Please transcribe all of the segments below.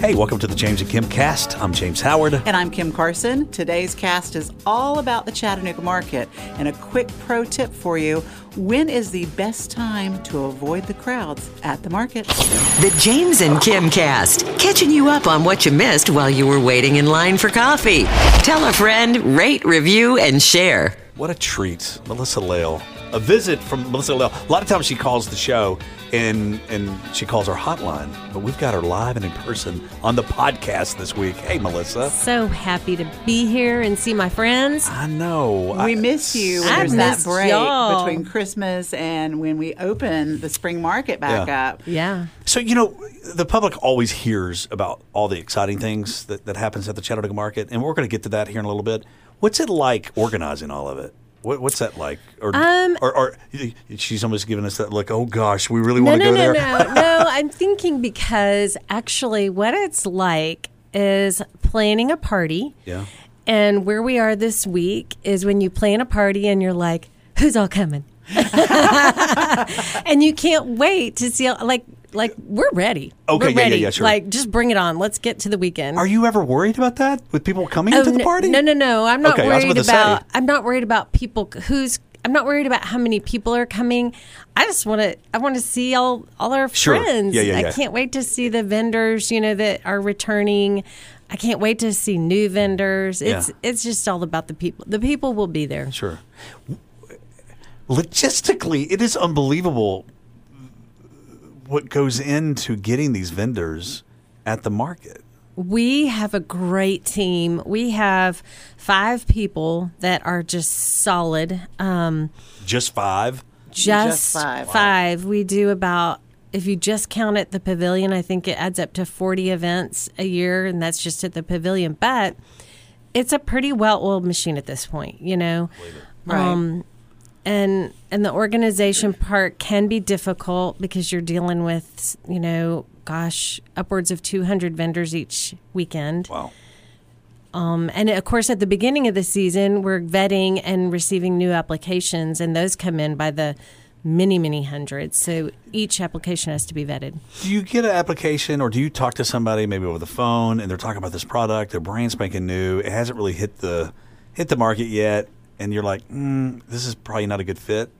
Hey, welcome to the James and Kim cast. I'm James Howard. And I'm Kim Carson. Today's cast is all about the Chattanooga market. And a quick pro tip for you when is the best time to avoid the crowds at the market? The James and Kim cast, catching you up on what you missed while you were waiting in line for coffee. Tell a friend, rate, review, and share. What a treat, Melissa Lail. A visit from Melissa Lail. A lot of times she calls the show and and she calls our hotline, but we've got her live and in person on the podcast this week. Hey, Melissa. So happy to be here and see my friends. I know. We I, miss you. I There's that missed break y'all. between Christmas and when we open the spring market back Yeah. up. Yeah. So you know, the public always hears about all the exciting things that, that happens at the Chattanooga market, and we're going to get to that here in a little bit. What's it like organizing all of it? What, what's that like? Or, Um, or, or she's almost giving us that look. Oh gosh, we really No, want to no, go no, there. no, no. I'm thinking because actually, what it's like is planning a party. Yeah. And where we are this week is when you plan a party and you're like, who's all coming? and you can't wait to see, like, like we're ready. Okay, we're yeah, yeah, ready. yeah, sure. Like, just bring it on. Let's get to the weekend. Are you ever worried about that with people coming Oh, to the party? No, no, no. I'm not Okay, I was worried about to about. say. I'm not worried about people who's. I'm not worried about how many people are coming. I just want to. I want to see all all our Sure. friends. Yeah, yeah, yeah. I can't wait to see the vendors. You know that are returning. I can't wait to see new vendors. It's Yeah. it's just all about the people. The people will be there. Sure. Logistically, it is unbelievable what goes into getting these vendors at the market. We have a great team. We have five people that are just solid. Um, Just five. just, Just five. five. We do about if you just count at the pavilion, I think it adds up to forty events a year, and that's just at the pavilion. But it's a pretty well-oiled machine at this point, you know. Right. Um, and and the organization part can be difficult because you're dealing with you know, gosh, upwards of 200 vendors each weekend. Wow. Um, and of course, at the beginning of the season, we're vetting and receiving new applications, and those come in by the many, many hundreds. So each application has to be vetted. Do you get an application or do you talk to somebody maybe over the phone and they're talking about this product, their brand spanking new, it hasn't really hit the hit the market yet, and you're like, mm, this is probably not a good fit?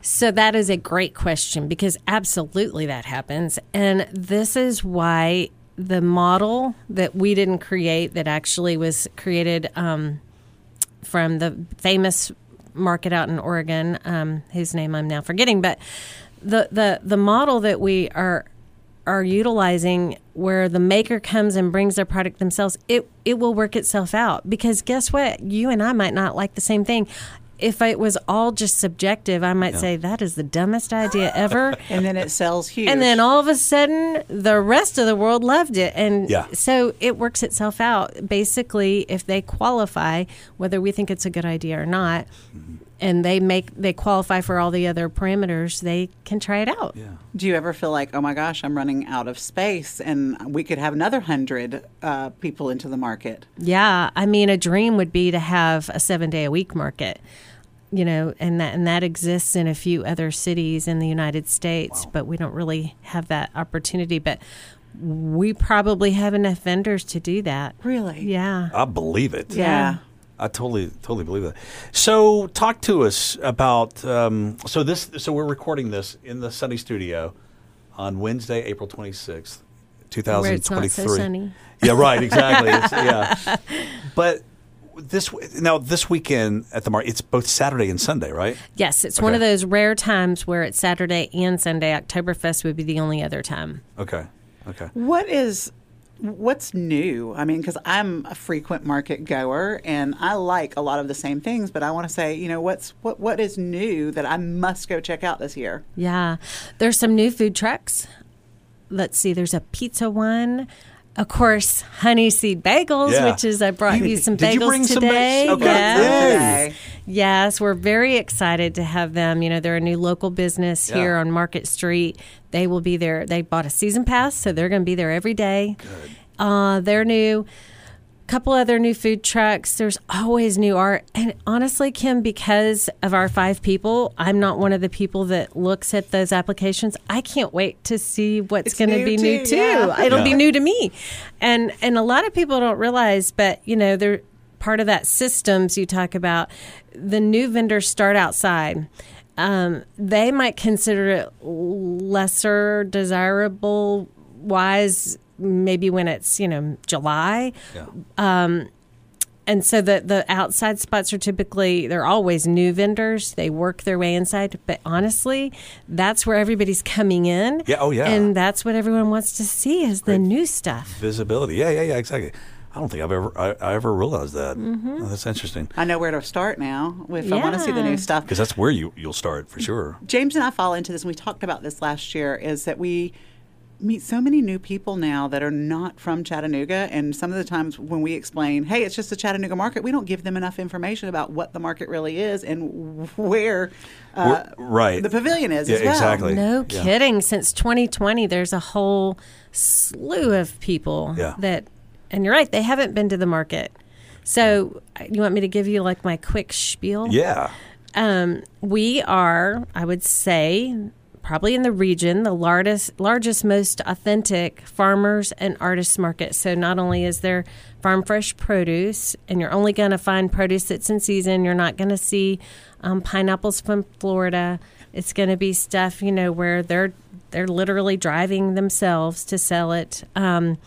So that is a great question because absolutely that happens. And this is why the model that we didn't create, that actually was created um, from the famous market out in Oregon, um, whose name I'm now forgetting, but the, the, the model that we are are utilizing where the maker comes and brings their product themselves, it it will work itself out. Because guess what? You and I might not like the same thing. If it was all just subjective, I might say that is the dumbest idea ever. And then it sells huge. And then all of a sudden, the rest of the world loved it. And Yeah. so it works itself out. Basically, if they qualify, whether we think it's a good idea or not, and they make they qualify for all the other parameters, they can try it out. Yeah. Do you ever feel like, oh my gosh, I'm running out of space and we could have another hundred uh, people into the market? Yeah, I mean, a dream would be to have a seven day a week market, you know, and that and that exists in a few other cities in the United States, but we don't really have that opportunity. But we probably have enough vendors to do that. Really? Yeah. I believe it. Yeah. I totally, totally believe that. So, talk to us about. Um, so this, so we're recording this in the Sunny Studio on Wednesday, April twenty sixth, two thousand Where it's not twenty so Yeah, right. Exactly. It's- yeah, but this now this weekend at the market, it's both Saturday and Sunday, right? Yes, it's one of those rare times where it's Saturday and Sunday. Oktoberfest would be the only other time. Okay. Okay. What is what's new? I mean, because I'm a frequent market goer and I like a lot of the same things, but I want to say, you know, what's what what is new that I must go check out this year? Yeah. There's some new food trucks. Let's see, there's a pizza one. Of course, honey seed bagels, Yeah. which is I brought You- you, some did you bagels bring some today. Okay. Yes. Today. Yes, we're very excited to have them. You know, they're a new local business Yeah. here on Market Street. They will be there. They bought a season pass, so they're going to be there every day. Uh, they're new. Couple other new food trucks. There's always new art. And honestly, Kim, because of our five people, I'm not one of the people that looks at those applications. I can't wait to see what's going to be too, new too. yeah. It'll be new to me. And and a lot of people don't realize, but you know, they're part of that systems you talk about. The new vendors start outside. Um, they might consider it lesser desirable wise maybe when it's you know July Yeah. and so the the outside spots are typically they're always new vendors. They work their way inside, but honestly, that's where everybody's coming in. Yeah, oh, yeah. and that's what everyone wants to see is the new stuff. Visibility. Yeah, yeah, yeah, exactly. I don't think I've ever I, I ever realized that. Mm-hmm. Oh, that's interesting I know where to start now if I want to see the new stuff. because that's where you you'll start for sure. James and I fall into this, and we talked about this last year, is that we meet so many new people now that are not from Chattanooga. And some of the times when we explain, hey, it's just the Chattanooga market, we don't give them enough information about what the market really is and where uh, right. the pavilion is Yeah, as well. exactly. No Yeah. kidding. Since 2020, there's a whole slew of people Yeah. that, and you're right, they haven't been to the market. So, you want me to give you like my quick spiel? Yeah. Um, we are, I would say, probably in the region, the largest, largest, most authentic farmers and artists market. So not only is there farm fresh produce, and you're only going to find produce that's in season. You're not going to see um, pineapples from Florida. It's going to be stuff, you know, where they're they're literally driving themselves to sell it. Um,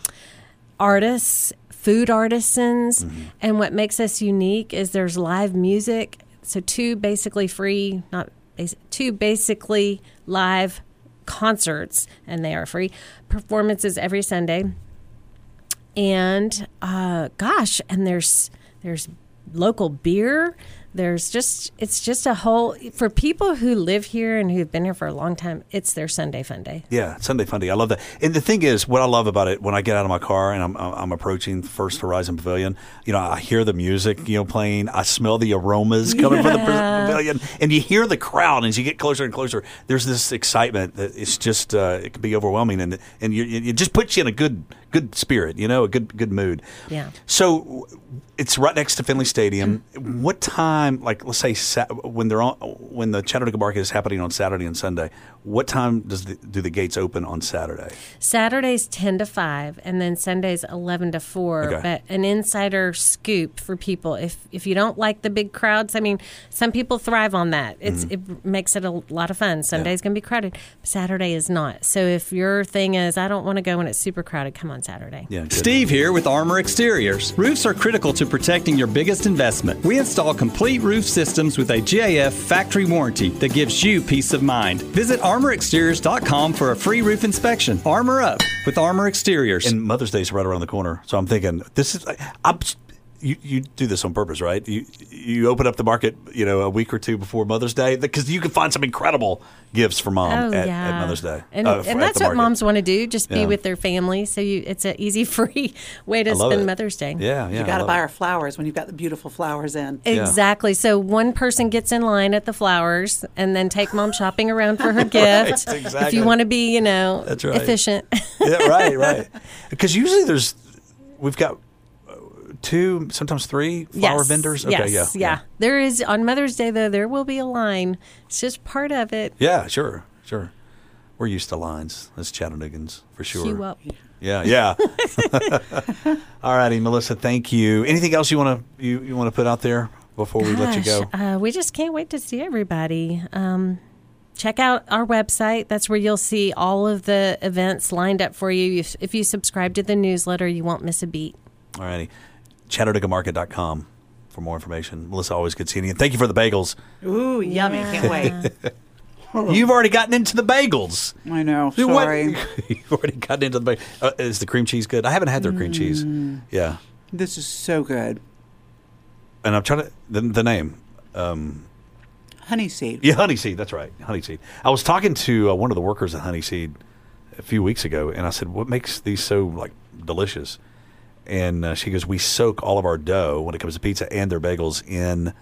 artists, food artisans, and what makes us unique is there's live music. So two basically free, not two basically live concerts, and they are free performances every Sunday. And uh, gosh, and there's there's local beer. There's just it's just a whole for people who live here and who've been here for a long time. It's their Sunday fun day. Yeah, Sunday fun day I love that. And the thing is, what I love about it when I get out of my car and I'm I'm approaching First Horizon Pavilion, you know, I hear the music, you know, playing. I smell the aromas coming from the pavilion, and you hear the crowd. And as you get closer and closer, there's this excitement that it's just uh, it can be overwhelming, and and you, it just puts you in a good good spirit, you know, a good good mood. Yeah. So it's right next to Finley Stadium. What time, like let's say sa- when they're on, when the Chattanooga market is happening on Saturday and Sunday, what time does the, do the gates open on Saturday? Saturdays 10 to 5 and then Sundays 11 to 4 Okay. but an insider scoop for people if if you don't like the big crowds I mean some people thrive on that it's Mm-hmm. it makes it a lot of fun Sunday's going to be crowded Saturday is not so if your thing is I don't want to go when it's super crowded come on Saturday Yeah. Steve here with Armor Exteriors. Roofs are critical to protecting your biggest investment. We install complete roof systems with a GAF factory warranty that gives you peace of mind. Visit armorexteriors.com for a free roof inspection. Armor up with Armor Exteriors. And Mother's Day is right around the corner, so I'm thinking this is. I'm, you, you do this on purpose, right? You you open up the market, you know, a week or two before Mother's Day because you can find some incredible gifts for mom oh at, yeah at Mother's Day, and, uh, and that's what moms want to do just be Yeah. with their family so you it's an easy free way to spend it. Mother's Day Yeah, yeah. You got to buy it. our flowers when you've got the beautiful flowers in. Exactly. So one person gets in line at the flowers and then take mom shopping around for her gift. If you want to be, you know, That's right. efficient. yeah, right, right. Because usually there's, we've got two, sometimes three flower yes. vendors. Okay, yes. yeah, yeah. There is on Mother's Day though. There will be a line. It's just part of it. Yeah, sure, sure. We're used to lines as Chattanoogans for sure. Queue up. Yeah, yeah. All righty, Melissa. Thank you. Anything else you want to you, you want to put out there before we let you go? Uh, we just can't wait to see everybody. Um, check out our website. That's where you'll see all of the events lined up for you. If you subscribe to the newsletter, you won't miss a beat. All righty. ChattanoogaMarket.com for more information. Melissa, always good seeing you. Thank you for the bagels. Ooh, yummy. Can't wait. You've already gotten into the bagels. I know. Dude, what- Sorry. You've already gotten into the bagels. Uh, is the cream cheese good? I haven't had their cream cheese. Yeah. This is so good. And I'm trying to, the, the name. Um, Honey seed. Yeah, Honeyseed. That's right, Honeyseed. I was talking to uh, one of the workers at Honeyseed a few weeks ago, and I said, "What makes these so like delicious?" And uh, she goes, "We soak all of our dough when it comes to pizza and their bagels in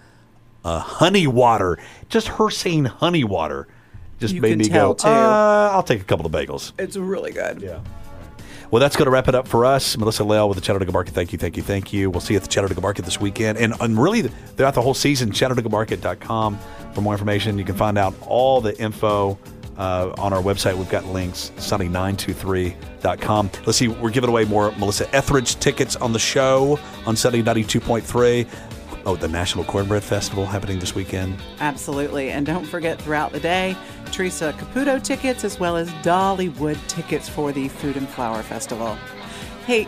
uh, honey water." Just her saying honey water just You made me go. Uh, "I'll take a couple of bagels." It's really good. Yeah. Well, that's going to wrap it up for us. Melissa Lail with the Chattanooga Market. Thank you, thank you, thank you. We'll see you at the Chattanooga Market this weekend. And, and really, throughout the whole season, ChattanoogaMarket.com for more information. You can find out all the info uh, on our website. We've got links, sunny923.com. Let's see, we're giving away more Melissa Etheridge tickets on the show on Sunny 92.3. Oh, the National Cornbread Festival happening this weekend. Absolutely. And don't forget throughout the day, Teresa Caputo tickets as well as Dollywood tickets for the Food and Flower Festival. Hey,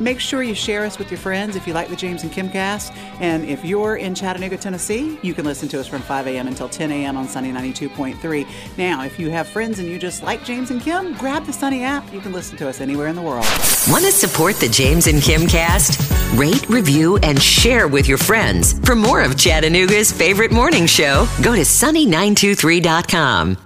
Make sure you share us with your friends if you like the James and Kim cast. And if you're in Chattanooga, Tennessee, you can listen to us from 5 a.m. until 10 a.m. on Sunny 92.3. Now, if you have friends and you just like James and Kim, grab the Sunny app. You can listen to us anywhere in the world. Want to support the James and Kim cast? Rate, review, and share with your friends. For more of Chattanooga's favorite morning show, go to sunny923.com.